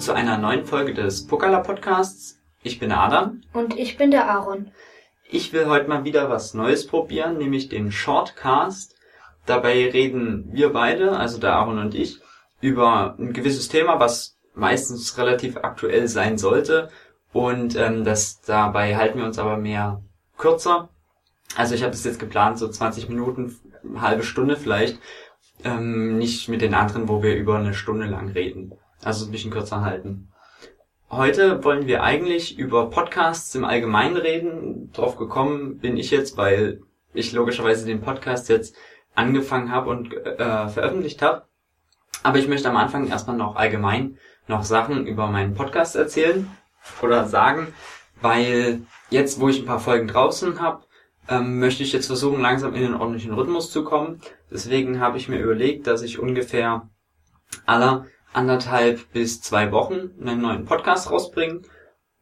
Zu einer neuen Folge des Pokala Podcasts. Ich bin der Adam. Und ich bin der Aaron. Ich will heute mal wieder was Neues probieren, nämlich den Shortcast. Dabei reden wir beide, also der Aaron und ich, über ein gewisses Thema, was meistens relativ aktuell sein sollte. Und ähm, das dabei halten wir uns aber mehr kürzer. Also ich habe es jetzt geplant, so 20 Minuten, halbe Stunde vielleicht. Ähm, nicht mit den anderen, wo wir über eine Stunde lang reden. Also ein bisschen kürzer halten. Heute wollen wir eigentlich über Podcasts im Allgemeinen reden. Drauf gekommen bin ich jetzt, weil ich logischerweise den Podcast jetzt angefangen habe und äh, veröffentlicht habe. Aber ich möchte am Anfang erstmal noch allgemein noch Sachen über meinen Podcast erzählen oder sagen, weil jetzt, wo ich ein paar Folgen draußen habe, ähm, möchte ich jetzt versuchen, langsam in den ordentlichen Rhythmus zu kommen. Deswegen habe ich mir überlegt, dass ich ungefähr aller anderthalb bis zwei Wochen einen neuen Podcast rausbringe.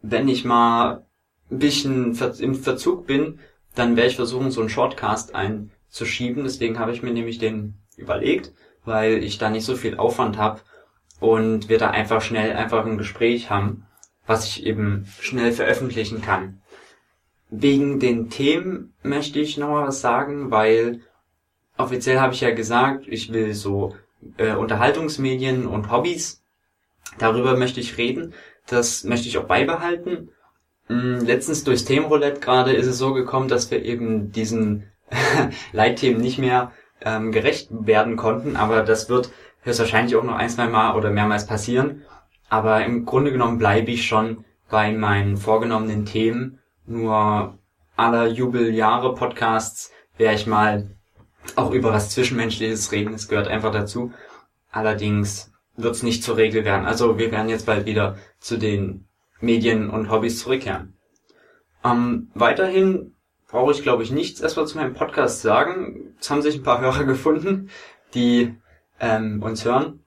Wenn ich mal ein bisschen im Verzug bin, dann werde ich versuchen, so einen Shortcast einzuschieben. Deswegen habe ich mir nämlich den überlegt, weil ich da nicht so viel Aufwand habe und wir da einfach schnell einfach ein Gespräch haben, was ich eben schnell veröffentlichen kann. Wegen den Themen möchte ich noch was sagen, weil offiziell habe ich ja gesagt, ich will so äh, Unterhaltungsmedien und Hobbys. Darüber möchte ich reden. Das möchte ich auch beibehalten. Mm, letztens durchs Themenroulette gerade ist es so gekommen, dass wir eben diesen Leitthemen nicht mehr ähm, gerecht werden konnten, aber das wird höchstwahrscheinlich auch noch ein, zwei Mal oder mehrmals passieren. Aber im Grunde genommen bleibe ich schon bei meinen vorgenommenen Themen. Nur aller Jubeljahre Podcasts wäre ich mal auch über was Zwischenmenschliches reden, es gehört einfach dazu. Allerdings wird es nicht zur Regel werden. Also wir werden jetzt bald wieder zu den Medien und Hobbys zurückkehren. Ähm, weiterhin brauche ich, glaube ich, nichts erstmal zu meinem Podcast sagen. Es haben sich ein paar Hörer gefunden, die ähm, uns hören.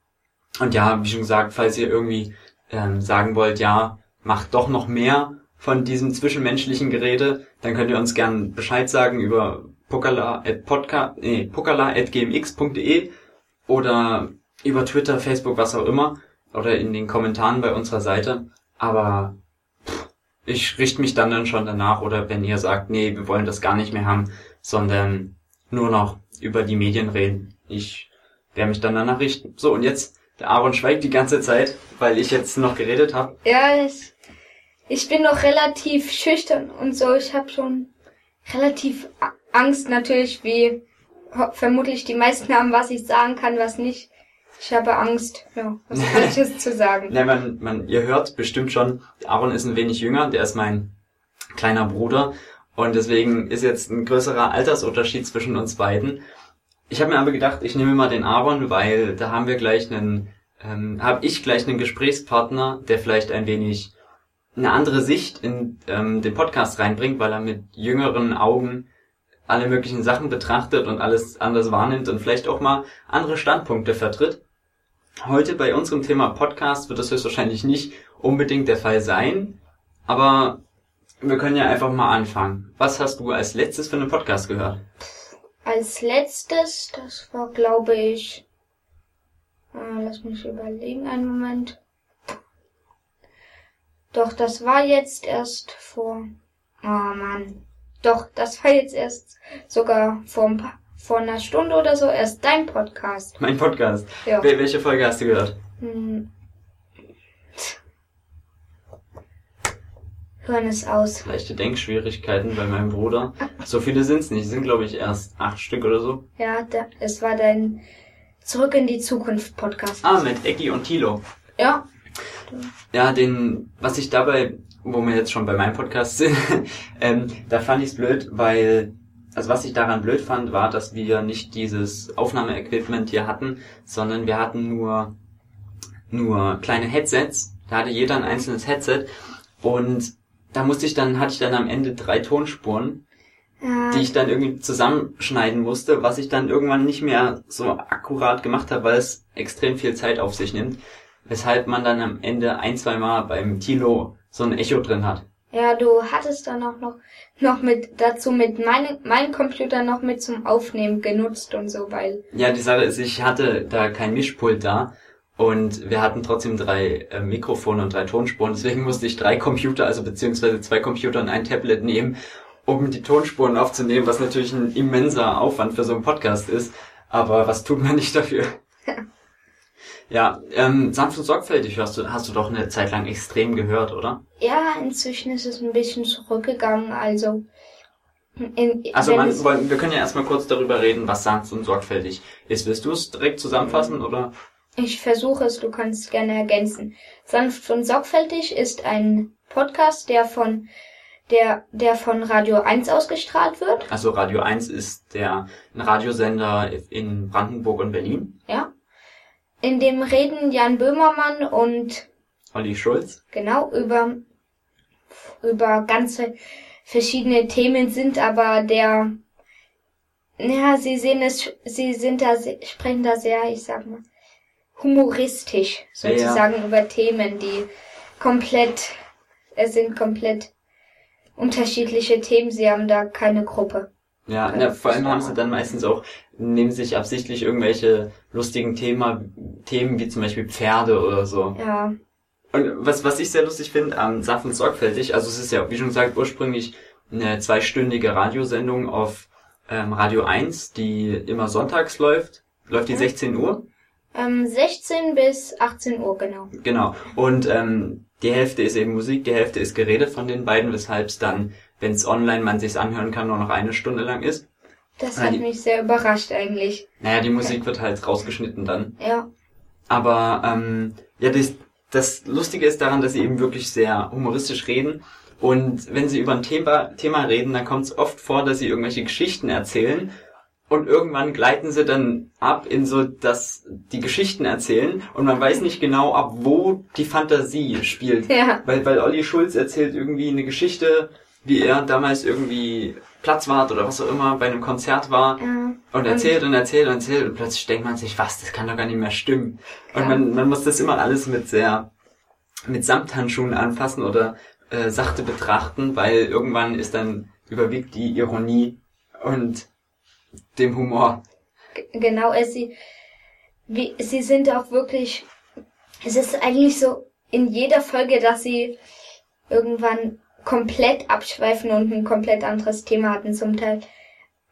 Und ja, wie schon gesagt, falls ihr irgendwie ähm, sagen wollt, ja, macht doch noch mehr von diesem zwischenmenschlichen Gerede, dann könnt ihr uns gern Bescheid sagen über pokala.gmx.de oder über Twitter, Facebook, was auch immer oder in den Kommentaren bei unserer Seite. Aber ich richte mich dann dann schon danach oder wenn ihr sagt, nee, wir wollen das gar nicht mehr haben, sondern nur noch über die Medien reden. Ich werde mich dann danach richten. So, und jetzt, der Aaron schweigt die ganze Zeit, weil ich jetzt noch geredet habe. Ja, ich, ich bin noch relativ schüchtern und so. Ich habe schon relativ Angst natürlich, wie vermutlich die meisten haben, was ich sagen kann, was nicht. Ich habe Angst, ja, was Falsches zu sagen. Ja, man, man, ihr hört bestimmt schon, Aaron ist ein wenig jünger, der ist mein kleiner Bruder und deswegen ist jetzt ein größerer Altersunterschied zwischen uns beiden. Ich habe mir aber gedacht, ich nehme mal den Aaron, weil da haben wir gleich einen, ähm, habe ich gleich einen Gesprächspartner, der vielleicht ein wenig eine andere Sicht in ähm, den Podcast reinbringt, weil er mit jüngeren Augen alle möglichen Sachen betrachtet und alles anders wahrnimmt und vielleicht auch mal andere Standpunkte vertritt. Heute bei unserem Thema Podcast wird das höchstwahrscheinlich nicht unbedingt der Fall sein, aber wir können ja einfach mal anfangen. Was hast du als letztes für einen Podcast gehört? Als letztes, das war glaube ich, äh, lass mich überlegen einen Moment. Doch, das war jetzt erst vor, oh Mann, doch, das war jetzt erst sogar vor, ein paar, vor einer Stunde oder so erst dein Podcast. Mein Podcast? Ja. Wel welche Folge hast du gehört? Hm. Hören es aus. Leichte Denkschwierigkeiten bei meinem Bruder. So viele sind's nicht. Es sind, glaube ich, erst acht Stück oder so. Ja, da, es war dein Zurück in die Zukunft Podcast. Ah, mit Ecki und Tilo. Ja. Ja, den, was ich dabei wo wir jetzt schon bei meinem Podcast sind, ähm, da fand ich es blöd, weil, also was ich daran blöd fand, war, dass wir nicht dieses Aufnahmeequipment hier hatten, sondern wir hatten nur, nur kleine Headsets. Da hatte jeder ein einzelnes Headset und da musste ich dann, hatte ich dann am Ende drei Tonspuren, ja. die ich dann irgendwie zusammenschneiden musste, was ich dann irgendwann nicht mehr so akkurat gemacht habe, weil es extrem viel Zeit auf sich nimmt. Weshalb man dann am Ende ein, zwei Mal beim Tilo so ein Echo drin hat. Ja, du hattest dann auch noch, noch mit, dazu mit meinem, meinem Computer noch mit zum Aufnehmen genutzt und so, weil. Ja, die Sache ist, ich hatte da kein Mischpult da Und wir hatten trotzdem drei äh, Mikrofone und drei Tonspuren. Deswegen musste ich drei Computer, also beziehungsweise zwei Computer und ein Tablet nehmen, um die Tonspuren aufzunehmen, was natürlich ein immenser Aufwand für so einen Podcast ist. Aber was tut man nicht dafür? ja, ähm, sanft und sorgfältig hast du, hast du doch eine Zeit lang extrem gehört, oder? Ja, inzwischen ist es ein bisschen zurückgegangen, also. In, Also man, es- wir können ja erstmal kurz darüber reden, was sanft und sorgfältig ist. Willst du es direkt zusammenfassen oder? Ich versuche es, du kannst gerne ergänzen. Sanft und sorgfältig ist ein Podcast, der von der, der von Radio 1 ausgestrahlt wird. Also Radio 1 ist der ein Radiosender in Brandenburg und Berlin. Ja. In dem reden Jan Böhmermann und Olli Schulz. genau über, über ganze verschiedene Themen sind aber der, ja, sie sehen es, sie sind da, sprechen da sehr, ich sag mal, humoristisch sozusagen über Themen, die komplett, es sind komplett unterschiedliche Themen, sie haben da keine Gruppe. Ja, Ja, na, vor allem haben sie dann meistens auch, nehmen sich absichtlich irgendwelche lustigen Thema, Themen wie zum Beispiel Pferde oder so. Ja, Und was, was ich sehr lustig finde am Saft und Sorgfältig, also es ist ja, wie schon gesagt, ursprünglich eine zweistündige Radiosendung auf ähm, Radio 1, die immer sonntags läuft. Läuft die Ja. 16 Uhr? ähm, 16 bis 18 Uhr, genau. Genau. Und ähm, die Hälfte ist eben Musik, die Hälfte ist Gerede von den beiden, weshalb es dann, wenn es online man sich's anhören kann, nur noch eine Stunde lang ist. Das hat die- mich sehr überrascht eigentlich. Naja, die Musik wird halt rausgeschnitten dann. Ja, Aber ähm, ja, das, das Lustige ist daran, dass sie eben wirklich sehr humoristisch reden. Und wenn sie über ein Thema, Thema reden, dann kommt es oft vor, dass sie irgendwelche Geschichten erzählen. Und irgendwann gleiten sie dann ab in so, dass die Geschichten erzählen und man weiß nicht genau, ab wo die Fantasie spielt. ja, Weil, weil Olli Schulz erzählt irgendwie eine Geschichte, wie er damals irgendwie Platzwart oder was auch immer bei einem Konzert war ja. und erzählt und erzählt und erzählt und plötzlich denkt man sich, was, das kann doch gar nicht mehr stimmen. Und Ja. man, man muss das immer alles mit sehr, mit Samthandschuhen anfassen oder äh, sachte betrachten, weil irgendwann ist dann überwiegt die Ironie und dem Humor. G- Genau, es sie, wie, sie sind auch wirklich, es ist eigentlich so in jeder Folge, dass sie irgendwann komplett abschweifen und ein komplett anderes Thema hatten zum Teil.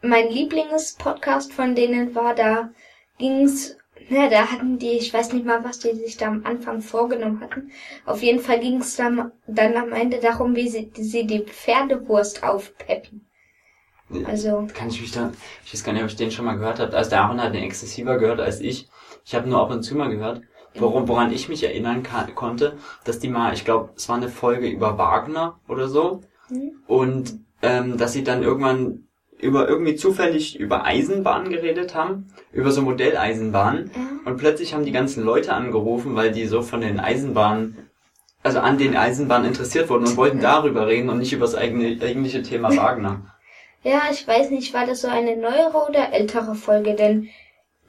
Mein Lieblingspodcast von denen war, da ging's, na, da hatten die, ich weiß nicht mal, was die sich da am Anfang vorgenommen hatten. Auf jeden Fall ging's dann, dann am Ende darum, wie sie, sie die Pferdewurst aufpeppen. Also, Kann ich mich da, ich weiß gar nicht, ob ich den schon mal gehört habe. Also der Aaron hat den exzessiver gehört als ich. Ich habe nur ab und zu mal gehört. Worum, woran ich mich erinnern kann, konnte, dass die mal, ich glaube, es war eine Folge über Wagner oder so. Mhm. Und ähm, dass sie dann irgendwann über irgendwie zufällig über Eisenbahnen geredet haben, über so Modelleisenbahnen. ja. Und plötzlich haben die ganzen Leute angerufen, weil die so von den Eisenbahnen, also an den Eisenbahnen interessiert wurden und wollten darüber reden und nicht über das eigene, eigentliche Thema Wagner. Ja, ich weiß nicht, war das so eine neuere oder ältere Folge, denn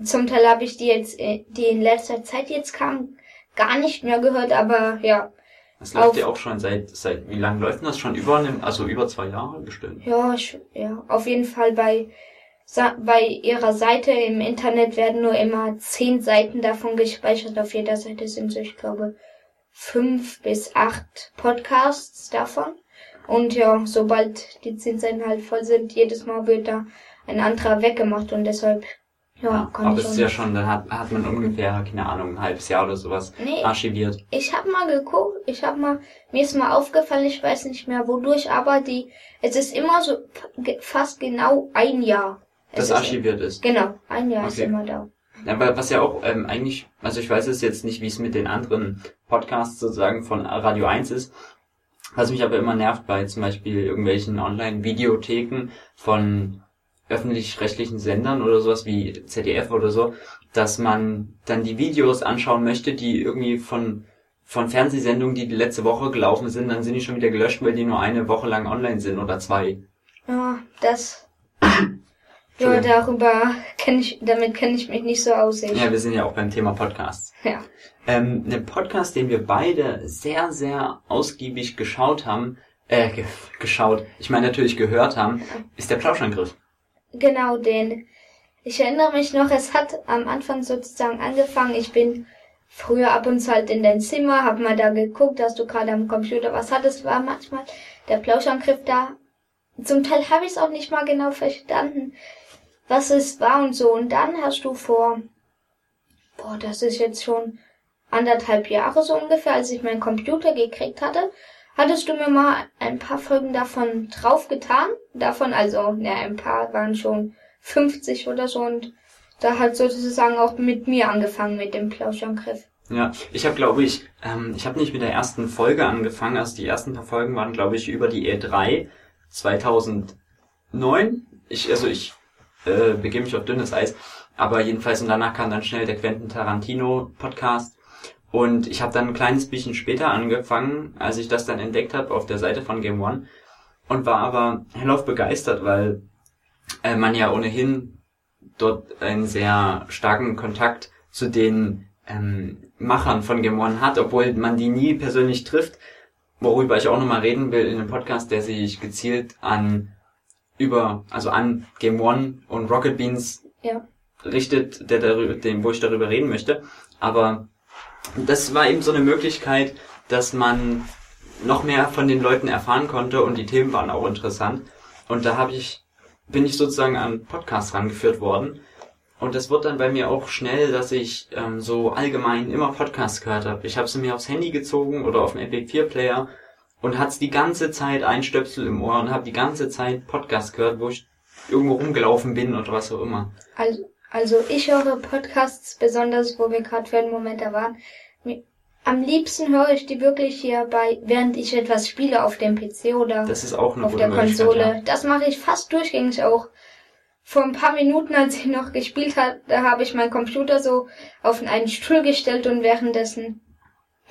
zum Teil habe ich die jetzt, äh, die in letzter Zeit jetzt kam, gar nicht mehr gehört, aber ja, Das läuft ja auch schon seit, seit, wie lange läuft denn das schon? Über, einem, also über zwei Jahre bestimmt. ja, ich, ja, auf jeden Fall bei, bei ihrer Seite im Internet werden nur immer zehn Seiten davon gespeichert. Auf jeder Seite sind so, ich glaube, fünf bis acht Podcasts davon. Und ja, sobald die zehn Seiten halt voll sind, jedes Mal wird da ein anderer weggemacht und deshalb, ja, kann aber es ist ja schon, dann hat, hat man ungefähr, keine Ahnung, ein halbes Jahr oder sowas Nee, archiviert. ich habe mal geguckt, ich habe mal, mir ist mal aufgefallen, ich weiß nicht mehr wodurch, aber die, es ist immer so fast genau ein Jahr. Das ist- archiviert ist. Genau, ein Jahr ist Okay. immer da. Aber was ja auch ähm, eigentlich, also ich weiß es jetzt nicht, wie es mit den anderen Podcasts sozusagen von Radio 1 ist. Was mich aber immer nervt bei zum Beispiel irgendwelchen Online-Videotheken von öffentlich-rechtlichen Sendern oder sowas wie ZDF oder so, dass man dann die Videos anschauen möchte, die irgendwie von von Fernsehsendungen, die die letzte Woche gelaufen sind, dann sind die schon wieder gelöscht, weil die nur eine Woche lang online sind oder zwei. Ja, das. Ja, darüber kenne ich, damit kenne ich mich nicht so aus. Ich. Ja, wir sind ja auch beim Thema Podcasts. Ja. Ähm, ein Podcast, den wir beide sehr, sehr ausgiebig geschaut haben, äh, ge geschaut, ich meine natürlich gehört haben, ist der Plauschangriff. Genau, den. Ich erinnere mich noch, es hat am Anfang sozusagen angefangen. Ich bin früher ab und zu halt in dein Zimmer, hab mal da geguckt, dass du gerade am Computer was hattest, war manchmal der Plauschangriff da. Zum Teil habe ich es auch nicht mal genau verstanden, was es war und so. Und dann hast du vor, boah, das ist jetzt schon anderthalb Jahre so ungefähr, als ich meinen Computer gekriegt hatte, hattest du mir mal ein paar Folgen davon draufgetan. Davon, also, ja, ein paar waren schon 50 oder so und da hat sozusagen auch mit mir angefangen mit dem Plauschangriff. Ja, ich habe, glaube ich, ähm, ich habe nicht mit der ersten Folge angefangen. Also die ersten paar Folgen waren, glaube ich, über die E3 2009. Ich, also ich äh, begebe mich auf dünnes Eis. Aber jedenfalls und danach kam dann schnell der Quentin Tarantino Podcast. Und ich habe dann ein kleines bisschen später angefangen, als ich das dann entdeckt habe auf der Seite von Game One und war aber hellauf begeistert, weil äh, man ja ohnehin dort einen sehr starken Kontakt zu den ähm, Machern von Game One hat, obwohl man die nie persönlich trifft, worüber ich auch nochmal reden will in einem Podcast, der sich gezielt an über, also an Game One und Rocket Beans Ja. richtet, der darüber, dem, wo ich darüber reden möchte. Aber das war eben so eine Möglichkeit, dass man noch mehr von den Leuten erfahren konnte und die Themen waren auch interessant. Und da habe ich, bin ich sozusagen an Podcasts rangeführt worden. Und das wird dann bei mir auch schnell, dass ich ähm, so allgemein immer Podcasts gehört habe. Ich habe sie mir aufs Handy gezogen oder auf dem MP4-Player und hat's die ganze Zeit ein Stöpsel im Ohr und habe die ganze Zeit Podcasts gehört, wo ich irgendwo rumgelaufen bin oder was auch immer. Also, also ich höre Podcasts, besonders wo wir gerade für einen Moment da waren. Am liebsten höre ich die wirklich hier bei, während ich etwas spiele auf dem PC oder Das ist auch eine auf der Konsole. ja. Das mache ich fast durchgängig auch. Vor ein paar Minuten, als ich noch gespielt habe, da habe ich meinen Computer so auf einen Stuhl gestellt und währenddessen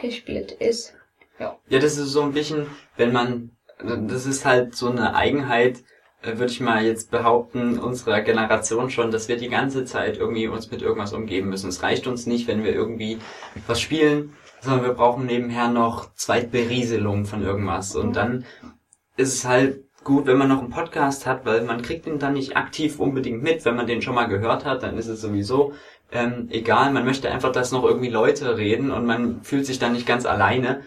gespielt ist. Ja, das ist so ein bisschen, wenn man, das ist halt so eine Eigenheit, äh, würde ich mal jetzt behaupten, unserer Generation schon, dass wir die ganze Zeit irgendwie uns mit irgendwas umgeben müssen. Es reicht uns nicht, wenn wir irgendwie was spielen, sondern wir brauchen nebenher noch Zweitberieselung von irgendwas. Und dann ist es halt gut, wenn man noch einen Podcast hat, weil man kriegt ihn dann nicht aktiv unbedingt mit. Wenn man den schon mal gehört hat, dann ist es sowieso ähm, egal. Man möchte einfach, dass noch irgendwie Leute reden und man fühlt sich dann nicht ganz alleine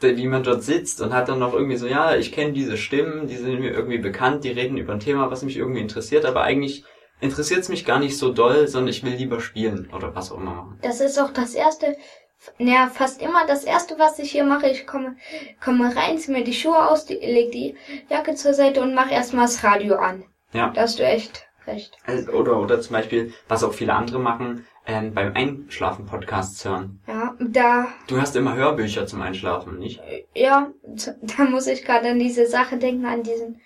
wie man dort sitzt und hat dann noch irgendwie so, ja, ich kenne diese Stimmen, die sind mir irgendwie bekannt, die reden über ein Thema, was mich irgendwie interessiert, aber eigentlich interessiert es mich gar nicht so doll, sondern ich will lieber spielen oder was auch immer. Das ist auch das erste, naja, fast immer das erste, was ich hier mache. Ich komme, komme rein, ziehe mir die Schuhe aus, die, leg die Jacke zur Seite und mache erstmal das Radio an. Ja. Da hast du echt recht. Also, oder, oder zum Beispiel, was auch viele andere machen, ähm, beim Einschlafen Podcasts hören. Ja, da, Du hast immer Hörbücher zum Einschlafen, nicht? ja, da muss ich gerade an diese Sache denken, an diesen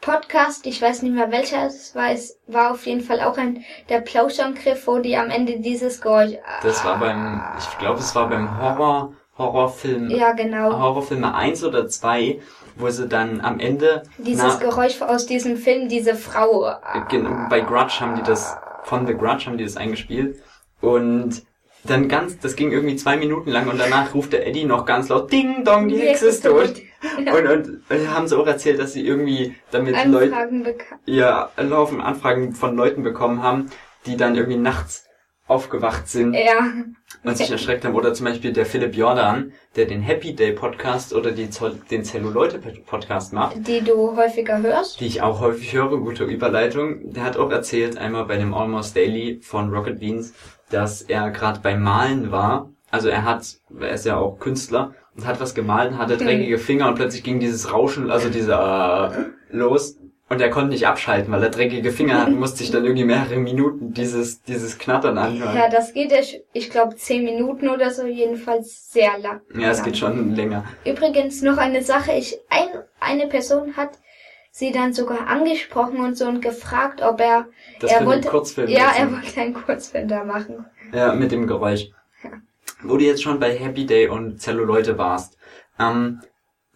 Podcast. Ich weiß nicht mehr welcher es war. Es war auf jeden Fall auch ein, der Plauschangriff, wo die am Ende dieses Geräusch, Das war beim, ich glaube, es war beim Horror, Horrorfilm, ja, genau. Horrorfilme 1 oder 2, wo sie dann am Ende, Dieses Geräusch aus diesem Film, diese Frau. Genau, bei Grudge haben die das, von The Grudge haben die das eingespielt. Und dann ganz, das ging irgendwie zwei Minuten lang und danach ruft der Eddie noch ganz laut, Ding Dong, die Hexe ist tot. Und, und äh, haben sie auch erzählt, dass sie irgendwie damit Leute, ja, einen Haufen Anfragen von Leuten bekommen haben, die dann irgendwie nachts aufgewacht sind Ja. und sich erschreckt haben. Oder zum Beispiel der Philipp Jordan, der den Happy Day Podcast oder die, den Celluleute Podcast macht Die du häufiger hörst. die ich auch häufig höre, gute Überleitung. Der hat auch erzählt, einmal bei dem Almost Daily von Rocket Beans, dass er gerade beim Malen war. Also er hat, er ist ja auch Künstler und hat was gemalt, hatte dreckige Finger und plötzlich ging dieses Rauschen, also dieser äh, los und er konnte nicht abschalten, weil er dreckige Finger hat, musste sich dann irgendwie mehrere Minuten dieses dieses Knattern anhören. Ja, das geht ja, ich glaube, zehn Minuten oder so, jedenfalls sehr lang. Ja, es geht schon länger. Übrigens noch eine Sache, ich, ein, eine Person hat sie dann sogar angesprochen und so und gefragt, ob er, Das er wollte, Kurzfilm ja, er wollte einen Kurzfilm da machen. Ja, mit dem Geräusch. Wo du jetzt schon bei Happy Day und Celluleute warst. Ähm,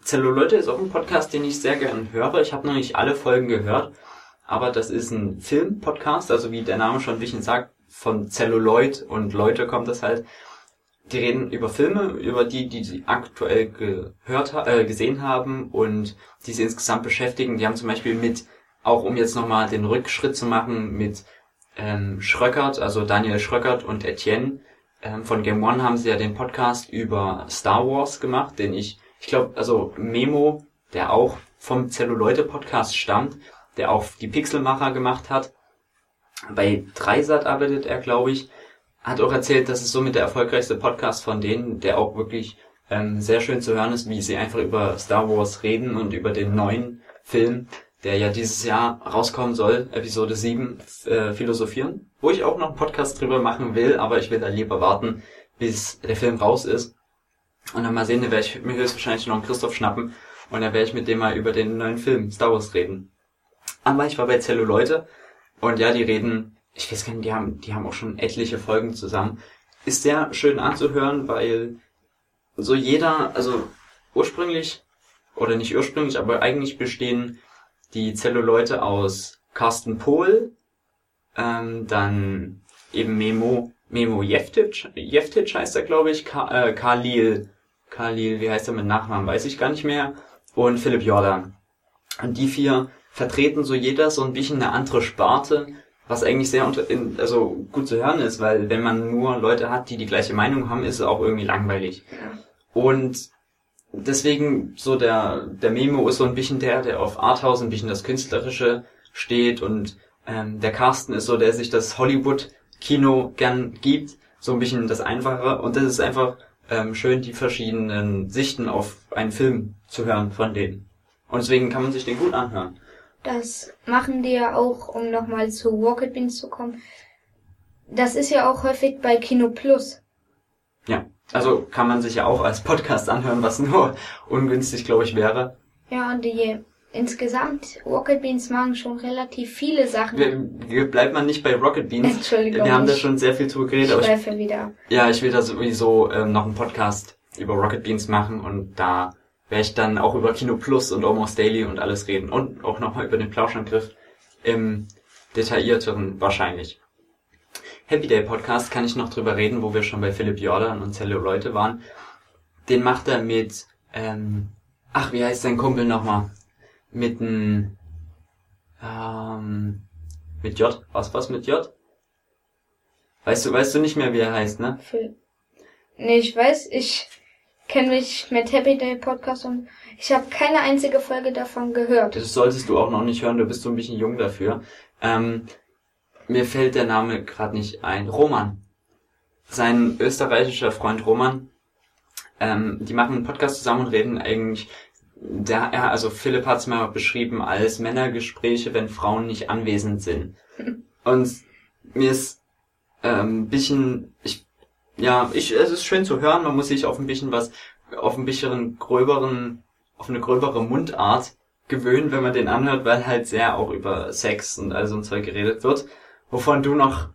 Celluleute ist auch ein Podcast, den ich sehr gern höre. Ich habe noch nicht alle Folgen gehört, aber das ist ein Film-Podcast, also wie der Name schon ein bisschen sagt, von Celluloid und Leute kommt das halt. Die reden über Filme, über die, die sie aktuell gehört, äh, gesehen haben und die sie insgesamt beschäftigen. Die haben zum Beispiel mit, auch um jetzt nochmal den Rückschritt zu machen, mit ähm, Schröckert, also Daniel Schröckert und Etienne, ähm, von Game One haben sie ja den Podcast über Star Wars gemacht, den ich, ich glaube, also Memo, der auch vom Zelluleute-Podcast stammt, der auch die Pixelmacher gemacht hat. Bei Dreisat arbeitet er, glaube ich, hat auch erzählt, dass es somit der erfolgreichste Podcast von denen, der auch wirklich ähm, sehr schön zu hören ist, wie sie einfach über Star Wars reden und über den neuen Film, der ja dieses Jahr rauskommen soll, Episode 7, äh, philosophieren, wo ich auch noch einen Podcast drüber machen will, aber ich will da lieber warten, bis der Film raus ist. Und dann mal sehen, dann werde ich mir höchstwahrscheinlich noch einen Christoph schnappen und dann werde ich mit dem mal über den neuen Film Star Wars reden. Aber ich war bei Zello Leute und ja, die reden, ich weiß gar nicht, die haben, die haben auch schon etliche Folgen zusammen. Ist sehr schön anzuhören, weil so jeder, also ursprünglich, oder nicht ursprünglich, aber eigentlich bestehen die Zelluleute aus Carsten Pohl, ähm, dann eben Memo, Memo Jeftic, Jeftic heißt er, glaube ich, Ka, äh, Khalil, Khalil, wie heißt er mit Nachnamen, weiß ich gar nicht mehr, und Philipp Jordan. Und die vier vertreten so jeder so ein bisschen eine andere Sparte, was eigentlich sehr unter, in, also gut zu hören ist, weil wenn man nur Leute hat, die die gleiche Meinung haben, ist es auch irgendwie langweilig. Und deswegen so der, der Memo ist so ein bisschen der, der auf Arthouse ein bisschen das Künstlerische steht und ähm, der Carsten ist so, der sich das Hollywood-Kino gern gibt, so ein bisschen das Einfache und das ist einfach ähm, schön, die verschiedenen Sichten auf einen Film zu hören von denen. Und deswegen kann man sich den gut anhören. Das machen die ja auch, um nochmal zu Rocket Beans zu kommen. Das ist ja auch häufig bei Kino Plus. Ja. Also kann man sich ja auch als Podcast anhören, was nur ungünstig, glaube ich, wäre. Ja, und die insgesamt Rocket Beans machen schon relativ viele Sachen. Wir, bleibt man nicht bei Rocket Beans. Entschuldigung. Wir haben da schon sehr viel drüber geredet. Ich schweife wieder. Ja, ich will da sowieso ähm, noch einen Podcast über Rocket Beans machen und da werde ich dann auch über Kino Plus und Almost Daily und alles reden und auch nochmal über den Plauschangriff im detaillierteren wahrscheinlich. Happy Day Podcast kann ich noch drüber reden, wo wir schon bei Philipp Jordan und Cello Leute waren. Den macht er mit, ähm, ach, wie heißt sein Kumpel nochmal? Mit n, ähm, mit J. Was, was mit J? Weißt du, weißt du nicht mehr, wie er heißt, ne? Philipp. Nee, ich weiß, ich kenne mich mit Happy Day Podcast und ich habe keine einzige Folge davon gehört. Das solltest du auch noch nicht hören, du bist so ein bisschen jung dafür. Ähm, mir fällt der Name gerade nicht ein. Roman. Sein österreichischer Freund Roman. Ähm, die machen einen Podcast zusammen und reden eigentlich, der, ja, also Philipp hat's mal beschrieben als Männergespräche, wenn Frauen nicht anwesend sind. Und mir ist ähm, bisschen, ich, ja, ich, es ist schön zu hören, man muss sich auf ein bisschen was, auf ein bisschen gröberen, auf eine gröbere Mundart gewöhnen, wenn man den anhört, weil halt sehr auch über Sex und all so ein Zeug geredet wird wovon du noch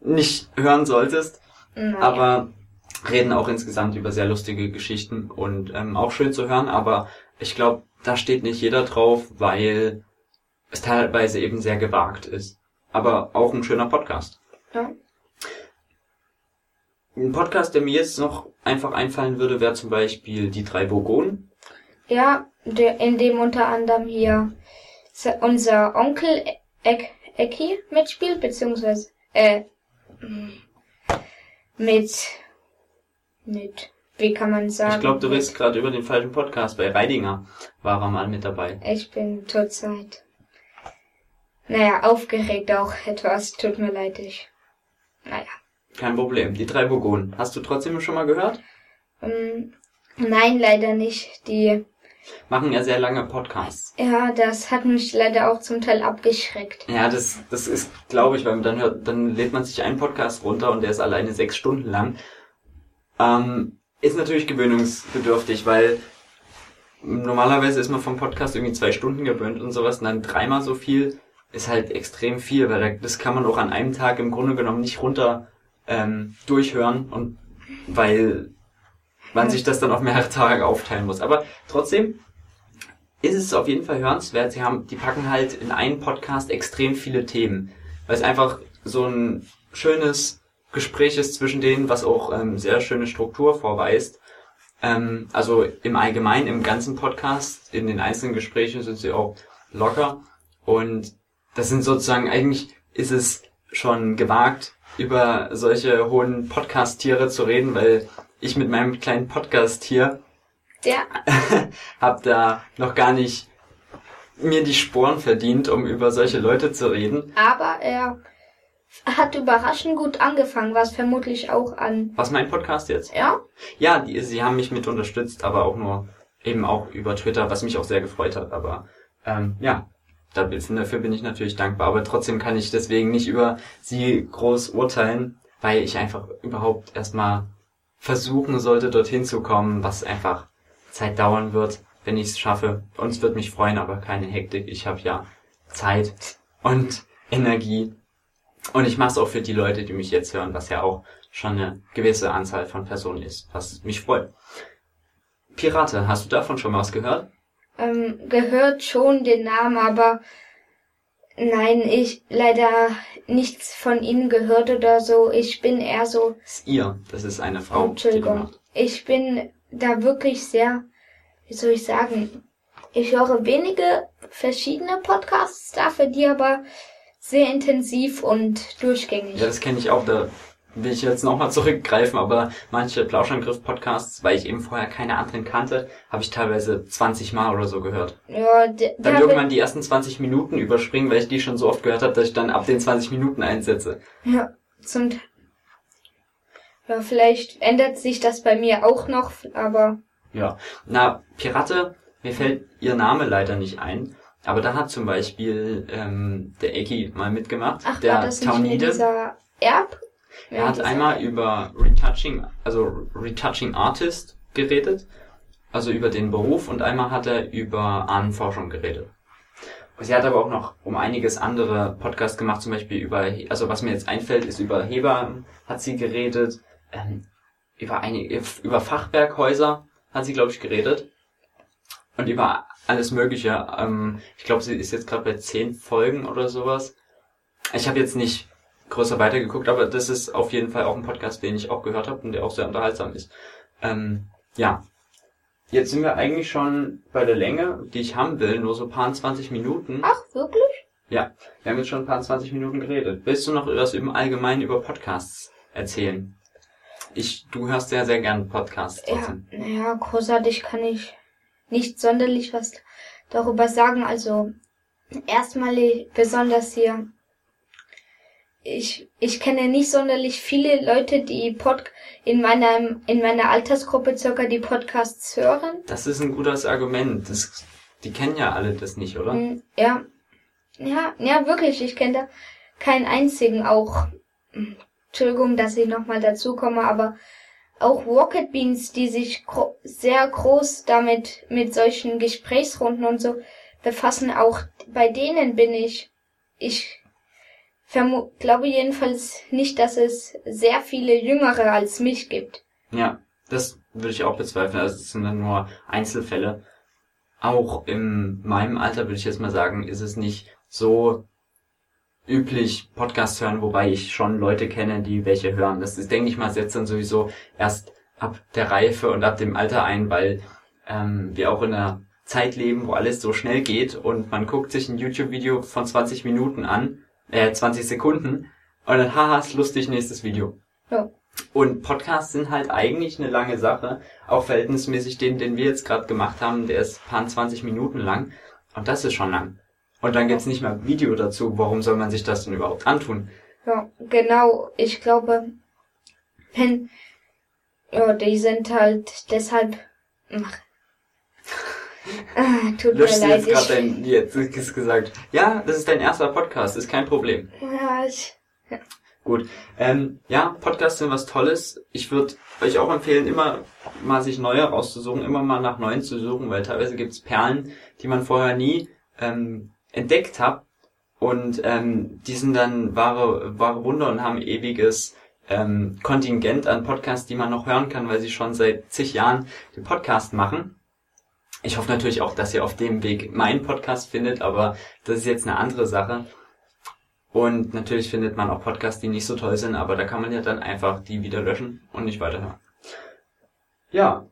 nicht hören solltest. Nein. Aber reden auch insgesamt über sehr lustige Geschichten und ähm, auch schön zu hören. Aber ich glaube, da steht nicht jeder drauf, weil es teilweise eben sehr gewagt ist. Aber auch ein schöner Podcast. Ja. Ein Podcast, der mir jetzt noch einfach einfallen würde, wäre zum Beispiel Die drei Burgonen. Ja, der, in dem unter anderem hier unser Onkel Eck Ecki mitspielt, beziehungsweise äh, mit mit wie kann man sagen? Ich glaube, du redest gerade über den falschen Podcast. Bei Reidinger war er mal mit dabei. Ich bin zurzeit, naja, aufgeregt auch etwas. Tut mir leid, ich, naja. Kein Problem. Die drei Burgonen. Hast du trotzdem schon mal gehört? Ähm, nein, leider nicht. Die machen ja sehr lange Podcasts. Ja, das hat mich leider auch zum Teil abgeschreckt. Ja, das, das ist, glaube ich, weil dann hört, dann lädt man sich einen Podcast runter und der ist alleine sechs Stunden lang. Ähm, ist natürlich gewöhnungsbedürftig, weil normalerweise ist man vom Podcast irgendwie zwei Stunden gewöhnt und sowas und dann dreimal so viel ist halt extrem viel, weil das kann man auch an einem Tag im Grunde genommen nicht runter ähm, durchhören und weil man sich das dann auf mehrere Tage aufteilen muss. Aber trotzdem ist es auf jeden Fall hörenswert. Sie haben, die packen halt in einen Podcast extrem viele Themen, weil es einfach so ein schönes Gespräch ist zwischen denen, was auch ähm, sehr schöne Struktur vorweist. Ähm, also im Allgemeinen, im ganzen Podcast, in den einzelnen Gesprächen sind sie auch locker und das sind sozusagen eigentlich ist es schon gewagt, über solche hohen Podcast-Tiere zu reden, weil ich mit meinem kleinen Podcast hier Ja, hab da noch gar nicht mir die Sporen verdient, um über solche Leute zu reden. aber er hat überraschend gut angefangen, was vermutlich auch an, Was mein Podcast jetzt? ja, Ja, die, sie haben mich mit unterstützt, aber auch nur eben auch über Twitter, was mich auch sehr gefreut hat. Aber ähm, ja, dafür bin ich natürlich dankbar. Aber trotzdem kann ich deswegen nicht über sie groß urteilen, weil ich einfach überhaupt erstmal versuchen sollte, dorthin zu kommen, was einfach Zeit dauern wird, wenn ich es schaffe. Und wird mich freuen, aber keine Hektik. Ich habe ja Zeit und Energie. Und ich mache es auch für die Leute, die mich jetzt hören, was ja auch schon eine gewisse Anzahl von Personen ist, was mich freut. Pirate, hast du davon schon mal was gehört? Ähm, gehört schon den Namen, aber nein, ich leider nichts von ihnen gehört oder so. Ich bin eher so, Das ist ihr, das ist eine Frau, Entschuldigung, ich bin da wirklich sehr, wie soll ich sagen, ich höre wenige verschiedene Podcasts, dafür die aber sehr intensiv und durchgängig. Ja, das kenne ich auch, da will ich jetzt nochmal zurückgreifen, aber manche Plauschangriff-Podcasts, weil ich eben vorher keine anderen kannte, habe ich teilweise 20 Mal oder so gehört. Ja, d- Dann da irgendwann die ersten 20 Minuten überspringen, weil ich die schon so oft gehört habe, dass ich dann ab den 20 Minuten einsetze. Ja, zum Ja, vielleicht ändert sich das bei mir auch noch, aber Ja, na, Pirate, mir fällt ihr Name leider nicht ein, aber da hat zum Beispiel ähm, der Eki mal mitgemacht, ach, der war das nicht Taunide. dieser Erb? Er Ja, hat einmal über Retouching, also Retouching Artist geredet, also über den Beruf, und einmal hat er über Ahnenforschung geredet. Sie hat aber auch noch um einiges andere Podcasts gemacht, zum Beispiel über, also was mir jetzt einfällt, ist über Hebammen hat sie geredet, ähm, über einige, über Fachwerkhäuser hat sie, glaube ich, geredet. Und über alles Mögliche. Ähm, ich glaube, sie ist jetzt gerade bei zehn Folgen oder sowas. Ich habe jetzt nicht größer weitergeguckt, aber das ist auf jeden Fall auch ein Podcast, den ich auch gehört habe und der auch sehr unterhaltsam ist. Ähm, ja. Jetzt sind wir eigentlich schon bei der Länge, die ich haben will, nur so ein paar 20 Minuten. Ach, wirklich? Ja, wir haben jetzt schon ein paar 20 Minuten geredet. Willst du noch was im Allgemeinen über Podcasts erzählen? Ich, du hörst ja sehr gerne Podcasts Ja, trotzdem. naja, großartig kann ich nicht sonderlich was darüber sagen. Also, erstmal besonders hier. Ich, ich kenne nicht sonderlich viele Leute, die Pod in meiner, in meiner Altersgruppe circa die Podcasts hören. Das ist ein gutes Argument. Das, die kennen ja alle das nicht, oder? Mm, Ja. Ja, ja, wirklich. Ich kenne da keinen einzigen. Auch, mm, Entschuldigung, dass ich nochmal dazu komme, aber auch Rocket Beans, die sich gro sehr groß damit, mit solchen Gesprächsrunden und so befassen, auch bei denen bin ich, ich glaube jedenfalls nicht, dass es sehr viele Jüngere als mich gibt. Ja, das würde ich auch bezweifeln. Also es sind dann nur Einzelfälle. Auch in meinem Alter würde ich jetzt mal sagen, ist es nicht so üblich, Podcasts hören, wobei ich schon Leute kenne, die welche hören. Das ist, denke ich mal, setzt dann sowieso erst ab der Reife und ab dem Alter ein, weil ähm, wir auch in einer Zeit leben, wo alles so schnell geht und man guckt sich ein YouTube-Video von 20 Minuten an, äh, 20 Sekunden und dann, haha, ist lustig, nächstes Video. Ja. Und Podcasts sind halt eigentlich eine lange Sache, auch verhältnismäßig den, den wir jetzt gerade gemacht haben, der ist paar 20 Minuten lang und das ist schon lang. Und dann gibt's nicht mal Video dazu, warum soll man sich das denn überhaupt antun? Ja, genau. Ich glaube, wenn, ja, die sind halt deshalb, ach, ah, tut mir Löschst du leid. jetzt gerade Ich, dein, jetzt ist gesagt, ja, das ist dein erster Podcast, ist kein Problem. ja, ich, Gut. Ähm, ja, Podcasts sind was Tolles. Ich würde euch auch empfehlen, immer mal sich neue rauszusuchen, immer mal nach neuen zu suchen, weil teilweise gibt's Perlen, die man vorher nie ähm, entdeckt hat. Und ähm, die sind dann wahre, wahre Wunder und haben ewiges ähm, Kontingent an Podcasts, die man noch hören kann, weil sie schon seit zig Jahren den Podcast machen. Ich hoffe natürlich auch, dass ihr auf dem Weg meinen Podcast findet, aber das ist jetzt eine andere Sache. Und natürlich findet man auch Podcasts, die nicht so toll sind, aber da kann man ja dann einfach die wieder löschen und nicht weiterhören. Ja,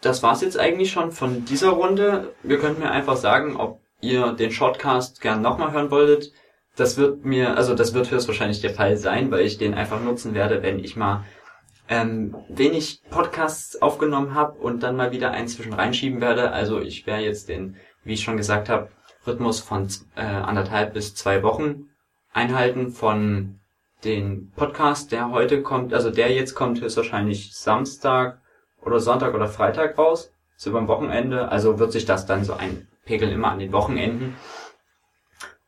das war's jetzt eigentlich schon von dieser Runde. Wir könnten mir einfach sagen, ob ihr den Shortcast gern nochmal hören wolltet. das wird mir, also das wird höchstwahrscheinlich der Fall sein, weil ich den einfach nutzen werde, wenn ich mal ähm, wenig Podcasts aufgenommen habe und dann mal wieder einen zwischen reinschieben werde. Also ich werde jetzt den, wie ich schon gesagt habe, Rhythmus von äh, anderthalb bis zwei Wochen einhalten von den Podcast, der heute kommt, also der jetzt kommt höchstwahrscheinlich Samstag oder Sonntag oder Freitag raus, so beim Wochenende. Also wird sich das dann so einpegeln immer an den Wochenenden.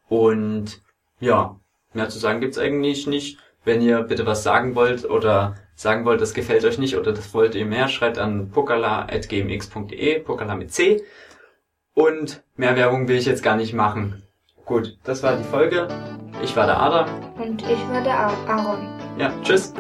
Und ja, mehr zu sagen gibt's eigentlich nicht. Wenn ihr bitte was sagen wollt oder sagen wollt, das gefällt euch nicht oder das wollt ihr mehr, schreibt an pokala.gmx.de, pokala mit C. Und mehr Werbung will ich jetzt gar nicht machen. Gut, das war die Folge. Ich war der Adam. Und ich war der Aaron. Ja, tschüss.